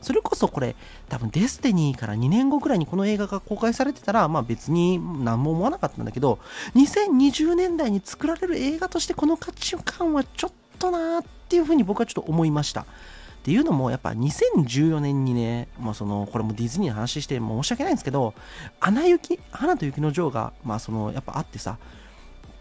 それこそこれ多分デスティニーから2年後ぐらいにこの映画が公開されてたらまあ別に何も思わなかったんだけど2020年代に作られる映画としてこの価値観はちょっととなーっていうふうに僕はちょっと思いました。っていうのもやっぱ2014年にね、まあ、そのこれもディズニーの話して申し訳ないんですけど「アナ雪花と雪の女王が」まあ、そのやっぱあってさ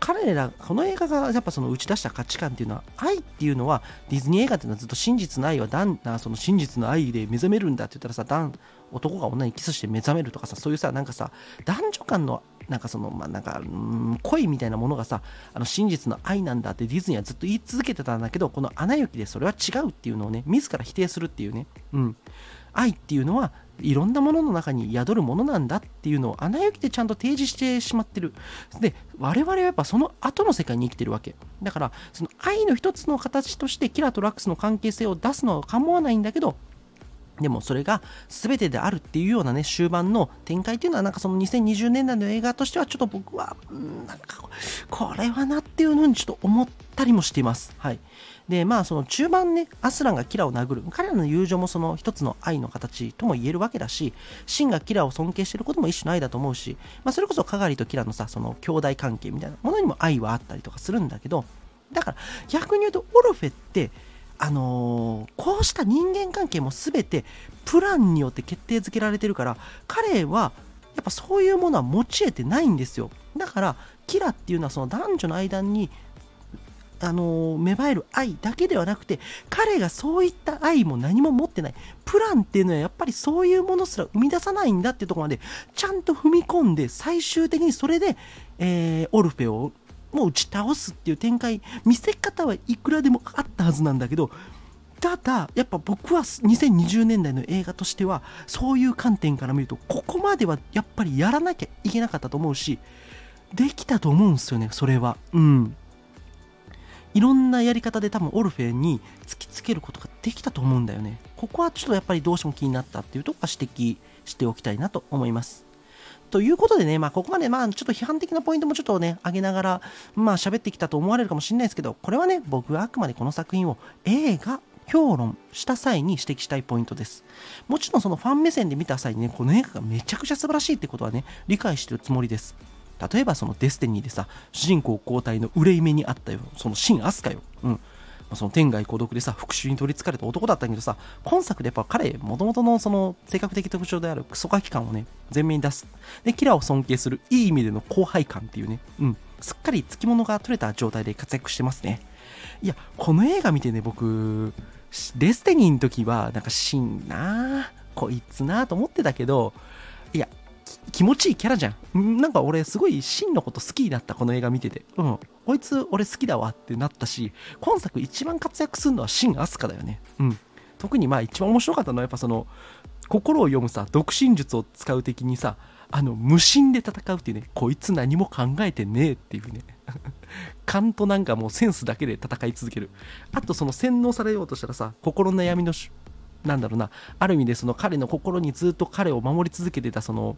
彼らこの映画がやっぱその打ち出した価値観っていうのは愛っていうのはディズニー映画っていうのはずっと真実の愛はだんその真実の愛で目覚めるんだって言ったらさ男が女にキスして目覚めるとかさそういうさなんかさ男女間のなんかそのまあなんかうん恋みたいなものがさあの真実の愛なんだってディズニーはずっと言い続けてたんだけどこの「アナ雪」でそれは違うっていうのをね自ら否定するっていうねうん。愛っていうのはいろんなものの中に宿るものなんだっていうのを「アナ雪」でちゃんと提示してしまってる。で我々はやっぱその後の世界に生きてるわけ。だからその愛の一つの形としてキラとラックスの関係性を出すのは構わないんだけどでもそれが全てであるっていうようなね終盤の展開っていうのはなんかその2020年代の映画としてはちょっと僕はなんかこれはなっていうのにちょっと思ったりもしています。はい。でまあその中盤ねアスランがキラを殴る彼らの友情もその一つの愛の形とも言えるわけだしシンがキラを尊敬してることも一種の愛だと思うし、まあ、それこそカガリとキラのさその兄弟関係みたいなものにも愛はあったりとかするんだけどだから逆に言うとオルフェってあのー、こうした人間関係も全てプランによって決定づけられてるから彼はやっぱそういうものは持ち得てないんですよ。だからキラっていうのはその男女の間にあのー、芽生える愛だけではなくて彼がそういった愛も何も持ってない。プランっていうのはやっぱりそういうものすら生み出さないんだっていうとこまでちゃんと踏み込んで最終的にそれで、えー、オルフェをもう打ち倒すっていう展開見せ方はいくらでもあったはずなんだけどただやっぱ僕は2020年代の映画としてはそういう観点から見るとここまではやっぱりやらなきゃいけなかったと思うしできたと思うんですよねそれは。うん。いろんなやり方で多分オルフェに突きつけることができたと思うんだよね。ここはちょっとやっぱりどうしても気になったっていうとこは指摘しておきたいなと思います。ということでね、まあ、ここまで、まあ、ちょっと批判的なポイントもちょっとね、上げながら、まあ、喋ってきたと思われるかもしれないですけど、これはね、僕はあくまでこの作品を映画、評論した際に指摘したいポイントです。もちろんそのファン目線で見た際にね、この映画がめちゃくちゃ素晴らしいってことはね、理解してるつもりです。例えばそのデスティニーでさ、主人公交代の憂い目にあったよ、そのシン・アスカよ。うん。その天涯孤独でさ復讐に取りつかれた男だったけどさ今作でやっぱ彼もともとのその性格的特徴であるクソガキ感をね前面に出す。でキラーを尊敬するいい意味での後輩感っていうねうん。すっかりつきものが取れた状態で活躍してますね。いやこの映画見てね僕デスティニーの時はなんかしんなこいつなと思ってたけど気持ちいいキャラじゃん。なんか俺すごい真のこと好きになったこの映画見てて。うん。こいつ俺好きだわってなったし、今作一番活躍するのはシンアスカだよね。うん。特にまあ一番面白かったのはやっぱその、心を読むさ、独身術を使う的にさ、あの、無心で戦うっていうね、こいつ何も考えてねえっていうね。勘となんかもうセンスだけで戦い続ける。あとその洗脳されようとしたらさ、心の悩みのなんだろうな、ある意味でその彼の心にずっと彼を守り続けてたその、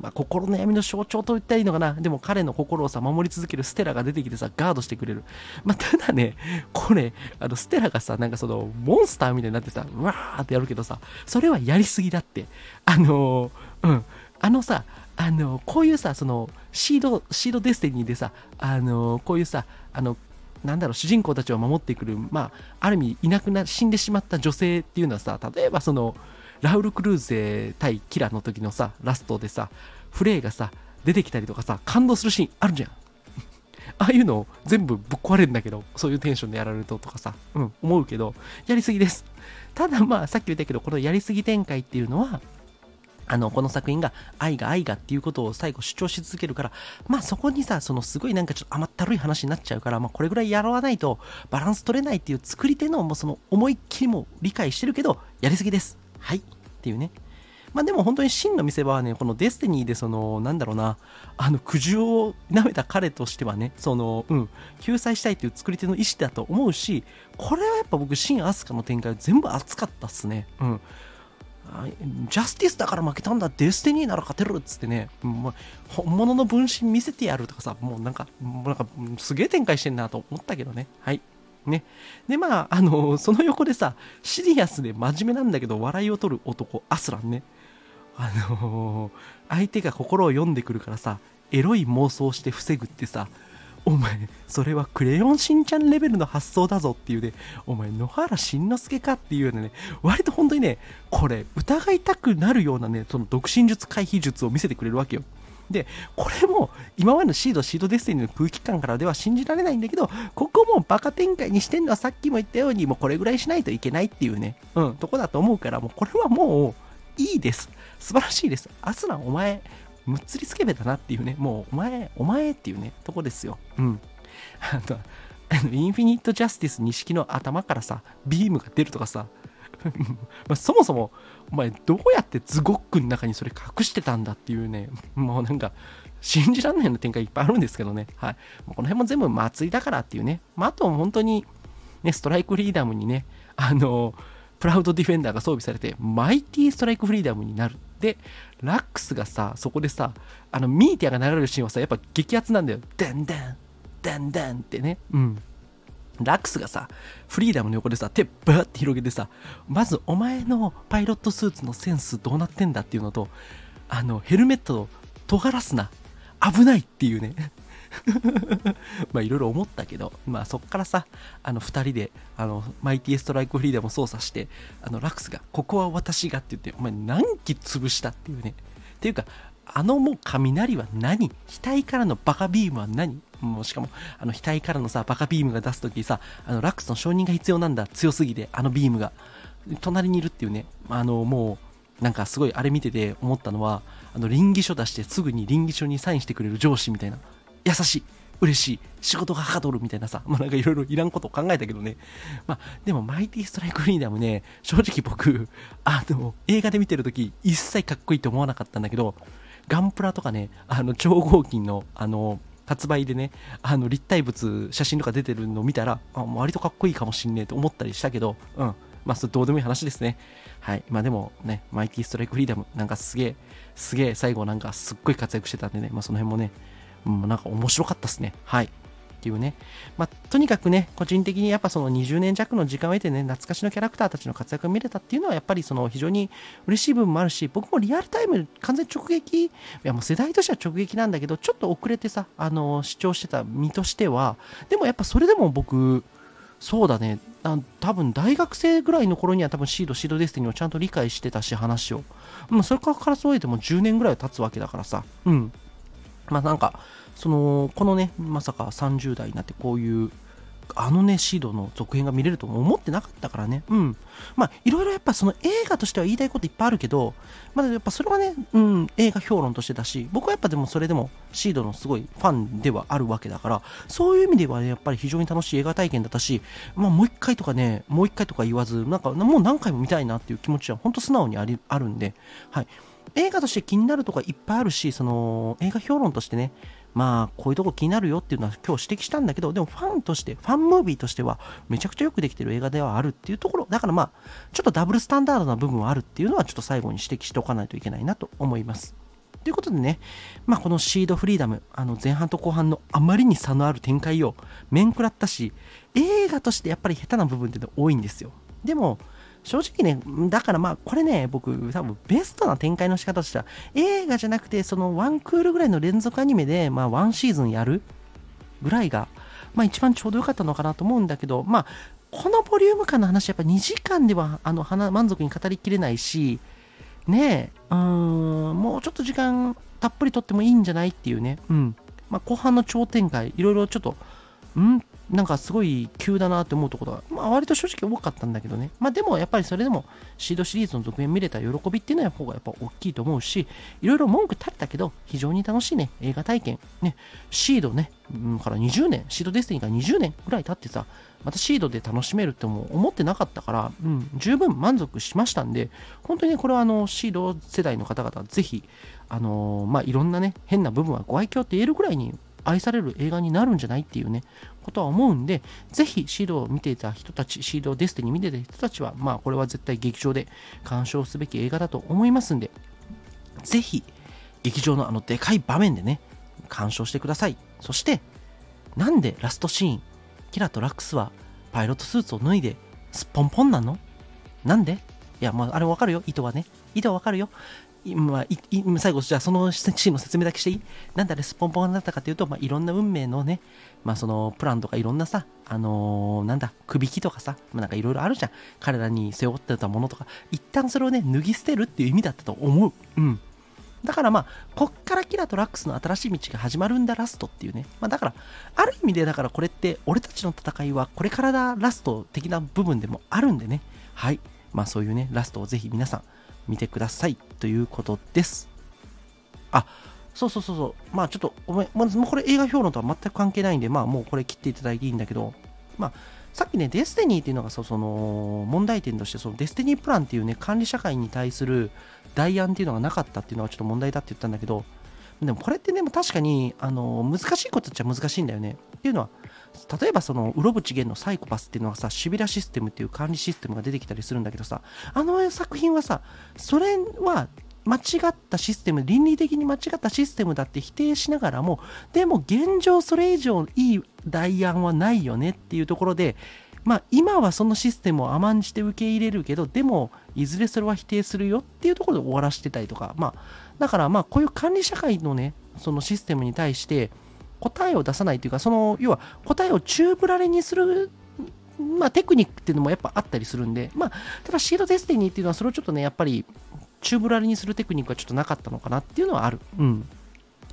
まあ、心の闇の象徴と言ったらいいのかな。でも彼の心をさ、守り続けるステラが出てきてさ、ガードしてくれる。まあ、ただね、これ、あの、ステラがさ、なんかその、モンスターみたいになってさ、うわーってやるけどさ、それはやりすぎだって。あのー、うん。あのさ、あのー、こういうさ、その、シード、シードデスティニーでさ、あのー、こういうさ、あの、なんだろう、主人公たちを守ってくる、まあ、ある意味、いなくな、死んでしまった女性っていうのはさ、例えばその、ラウル・クルーゼ対キラの時のさ、ラストでさ、フレイがさ、出てきたりとかさ、感動するシーンあるじゃん。ああいうのを全部ぶっ壊れるんだけど、そういうテンションでやられるととかさ、うん、思うけど、やりすぎです。ただまあ、さっき言ったけど、このやりすぎ展開っていうのは、あの、この作品が愛が愛がっていうことを最後主張し続けるから、まあそこにさ、そのすごいなんかちょっと甘ったるい話になっちゃうから、まあこれぐらいやらないとバランス取れないっていう作り手のもうその思いっきりも理解してるけど、やりすぎです。はい。っていうね。まあでも本当に真の見せ場はね、このデスティニーでその、なんだろうな、あの苦渋を舐めた彼としてはね、その、うん、救済したいっていう作り手の意思だと思うし、これはやっぱ僕、シン・アスカの展開全部熱かったっすね。うん。ジャスティスだから負けたんだ、デスティニーなら勝てるっつってね、まあ、本物の分身見せてやるとかさ、もうなんか、もうなんかすげえ展開してんなと思ったけどね。はい。ね。で、まあ、あの、その横でさ、シリアスで真面目なんだけど、笑いを取る男、アスランね。あの相手が心を読んでくるからさ、エロい妄想して防ぐってさ、お前、それはクレヨンしんちゃんレベルの発想だぞっていうね、お前、野原しんのすけかっていうようなね、割と本当にね、これ、疑いたくなるようなね、その独身術回避術を見せてくれるわけよ。で、これも今までのシード、シードデスティニーの空気感からでは信じられないんだけど、ここもバカ展開にしてんのはさっきも言ったように、もうこれぐらいしないといけないっていうね、うん、とこだと思うから、もうこれはもういいです。素晴らしいです。アスラン、お前、むっつりつけべだなっていうね、もう、お前、お前っていうね、とこですよ。うん。あの、あのインフィニット・ジャスティス錦の頭からさ、ビームが出るとかさ、まあそもそも、お前、どうやってズゴックの中にそれ隠してたんだっていうね、もうなんか、信じらんないような展開いっぱいあるんですけどね。はい。この辺も全部祭りだからっていうね。まあ、あと本当に、ね、ストライクリーダムにね、あの、プラウドディフェンダーが装備されて、マイティストライクフリーダムになる。で、ラックスがさ、そこでさ、あの、ミーティアが流れるシーンはさ、やっぱ激アツなんだよ。ダンダン、ダンダンってね。うん。ラックスがさ、フリーダムの横でさ、手バーって広げてさ、まずお前のパイロットスーツのセンスどうなってんだっていうのと、あの、ヘルメットを尖らすな。危ないっていうね。まあいろいろ思ったけど、まあそっからさ、あの2人で、あの、マイティストライクフリーダム操作して、あの、ラックスが、ここは私がって言って、お前何機潰したっていうね。っていうか、あのもう雷は何？額からのバカビームは何？もうしかも、あの額からのさ、バカビームが出すときさ、あのラックスの承認が必要なんだ。強すぎて、あのビームが。隣にいるっていうね、あのもう、なんかすごいあれ見てて思ったのは、あの、臨議書出してすぐに臨議書にサインしてくれる上司みたいな。優しい。嬉しい。仕事がはかどるみたいなさ、まあなんかいろいろいらんことを考えたけどね。まあでもマイティストライクフリーダムね、正直僕、あの、映画で見てるとき一切かっこいいと思わなかったんだけど、ガンプラとかね、あの、超合金の、あの、発売でね、あの、立体物、写真とか出てるのを見たら、あ、割とかっこいいかもしんねえと思ったりしたけど、うん。まあ、それどうでもいい話ですね。はい。まあでもね、マイティストライクフリーダム、なんかすげえ、すげえ最後なんかすっごい活躍してたんでね、まあその辺もね、うん、なんか面白かったっすね。はい。っていうね。まあ、とにかくね、個人的にやっぱその20年弱の時間を得てね、懐かしのキャラクターたちの活躍が見れたっていうのは、やっぱりその非常に嬉しい部分もあるし、僕もリアルタイム完全直撃、いやもう世代としては直撃なんだけど、ちょっと遅れてさ、あの、視聴してた身としては、でもやっぱそれでも僕、そうだね、あ多分大学生ぐらいの頃には多分シード、シードデスティニーをちゃんと理解してたし、話を。もうそれからそうえても10年ぐらい経つわけだからさ、うん。まあなんか、そのこのねまさか30代になってこういうあのねシードの続編が見れると思ってなかったからね。うん。まあいろいろやっぱその映画としては言いたいこといっぱいあるけどまだやっぱそれはね、うん、映画評論としてだし僕はやっぱでもそれでもシードのすごいファンではあるわけだからそういう意味ではねやっぱり非常に楽しい映画体験だったしまあもう一回とかねもう一回とか言わずなんかもう何回も見たいなっていう気持ちは本当素直にありあるんではい。映画として気になるとかいっぱいあるしその映画評論としてねまあ、こういうとこ気になるよっていうのは今日指摘したんだけど、でもファンとして、ファンムービーとしては、めちゃくちゃよくできてる映画ではあるっていうところ、だからまあ、ちょっとダブルスタンダードな部分はあるっていうのは、ちょっと最後に指摘しておかないといけないなと思います。ということでね、まあ、このシードフリーダム、あの前半と後半のあまりに差のある展開を面食らったし、映画としてやっぱり下手な部分っていうのは多いんですよ。でも、正直ね、だからまあ、これね、僕、多分ベストな展開の仕方としては、映画じゃなくて、そのワンクールぐらいの連続アニメで、まあ、ワンシーズンやるぐらいが、まあ、一番ちょうどよかったのかなと思うんだけど、まあ、このボリューム感の話、やっぱ2時間では、あの、満足に語りきれないし、ねえ、うん、もうちょっと時間たっぷりとってもいいんじゃないっていうね、うん。まあ、後半の超展開、いろいろちょっと、ん？なんかすごい急だなって思うところが、まあ、割と正直多かったんだけどね。まあでもやっぱりそれでもシードシリーズの続編見れた喜びっていうのは方がやっぱ大きいと思うし、いろいろ文句立ったけど、非常に楽しいね、映画体験。ね、シードね、うん、から20年、シードデスティニーが20年ぐらい経ってさ、またシードで楽しめるっても思ってなかったから、うん、十分満足しましたんで、本当にね、これはあの、シード世代の方々、ぜひ、あのー、まあ、いろんなね、変な部分はご愛嬌って言えるぐらいに愛される映画になるんじゃないっていうね、ことは思うんで、ぜひシードを見ていた人たち、シードデスティに見ていた人たちは、まあこれは絶対劇場で鑑賞すべき映画だと思いますんで、ぜひ劇場のあのでかい場面でね、鑑賞してください。そして、なんでラストシーン、キラとラックスはパイロットスーツを脱いですっぽんぽんなの？なんで？いや、まあ、あれわかるよ。意図はね。意図はわかるよ。今、最後、じゃあそのシーンの説明だけしていい？なんであれスポンポンになったかというと、まあ、いろんな運命のね、まあ、そのプランとかいろんなさ、あのー、なんだ、首引きとかさ、まあ、なんかいろいろあるじゃん。彼らに背負ってたものとか、一旦それをね、脱ぎ捨てるっていう意味だったと思う。うん。だからまあ、こっからキラとラックスの新しい道が始まるんだラストっていうね。まあだから、ある意味でだからこれって俺たちの戦いはこれからだラスト的な部分でもあるんでね。はい。まあそういうね、ラストをぜひ皆さん見てくださいということです。あ、そうそうそうそう。まあちょっと、お前、まず、これ映画評論とは全く関係ないんで、まあもうこれ切っていただいていいんだけど、まあ、さっきね、デスティニーっていうのがその問題点として、そのデスティニープランっていうね、管理社会に対する代案っていうのがなかったっていうのはちょっと問題だって言ったんだけど、でもこれってね、確かに、あの、難しいことっちゃ難しいんだよね。っていうのは、例えばその、うろぶちげんのサイコパスっていうのはさ、シビラシステムっていう管理システムが出てきたりするんだけどさ、あの作品はさ、それは間違ったシステム、倫理的に間違ったシステムだって否定しながらも、でも現状それ以上いい代案はないよねっていうところで、まあ今はそのシステムを甘んじて受け入れるけど、でもいずれそれは否定するよっていうところで終わらせてたりとか、まあだからまあこういう管理社会のね、そのシステムに対して答えを出さないというか、その要は答えを宙ぶらりにするまあ、テクニックっていうのもやっぱあったりするんで、まあ、ただシードデスティニーっていうのはそれをちょっとね、やっぱり宙ぶらりにするテクニックはちょっとなかったのかなっていうのはある。うん。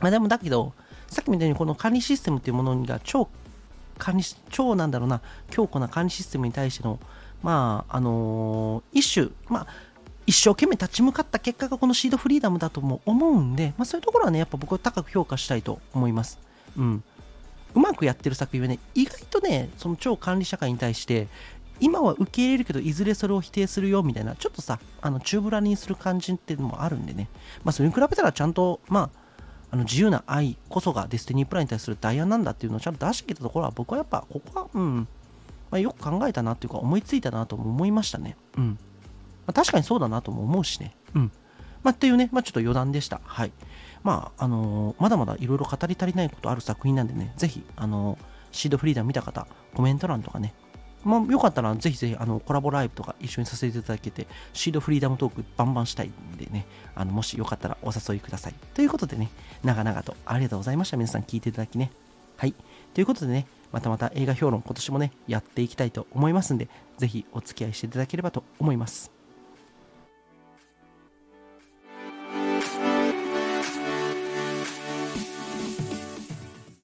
まあでもだけど、さっきみたいにこの管理システムっていうものが超管理、超なんだろうな、強固な管理システムに対しての、まあ、あのー、一種、まあ、一生懸命立ち向かった結果がこのシードフリーダムだとも思うんで、まあ、そういうところはね、やっぱ僕は高く評価したいと思います。うん。うまくやってる作品はね意外とねその超管理社会に対して今は受け入れるけどいずれそれを否定するよみたいなちょっとさあの宙ぶらりにする感じっていうのもあるんでね。まあそれに比べたらちゃんとまああの自由な愛こそがデスティニープランに対するダイヤなんだっていうのをちゃんと出してきたところは僕はやっぱここはうん、まあ、よく考えたなっていうか思いついたなとも思いましたね。うん、まあ、確かにそうだなとも思うしね。うん。まあ、っていうね、まあ、ちょっと余談でした。はい。まあ、あの、まだまだいろいろ語り足りないことある作品なんでね、ぜひ、あの、シードフリーダム見た方、コメント欄とかね、まあ、よかったらぜひぜひあのコラボライブとか一緒にさせていただけて、シードフリーダムトークバンバンしたいんでね、あのもしよかったらお誘いください。ということでね、長々とありがとうございました。皆さん聞いていただきね。はい。ということでね、またまた映画評論今年もね、やっていきたいと思いますんで、ぜひお付き合いしていただければと思います。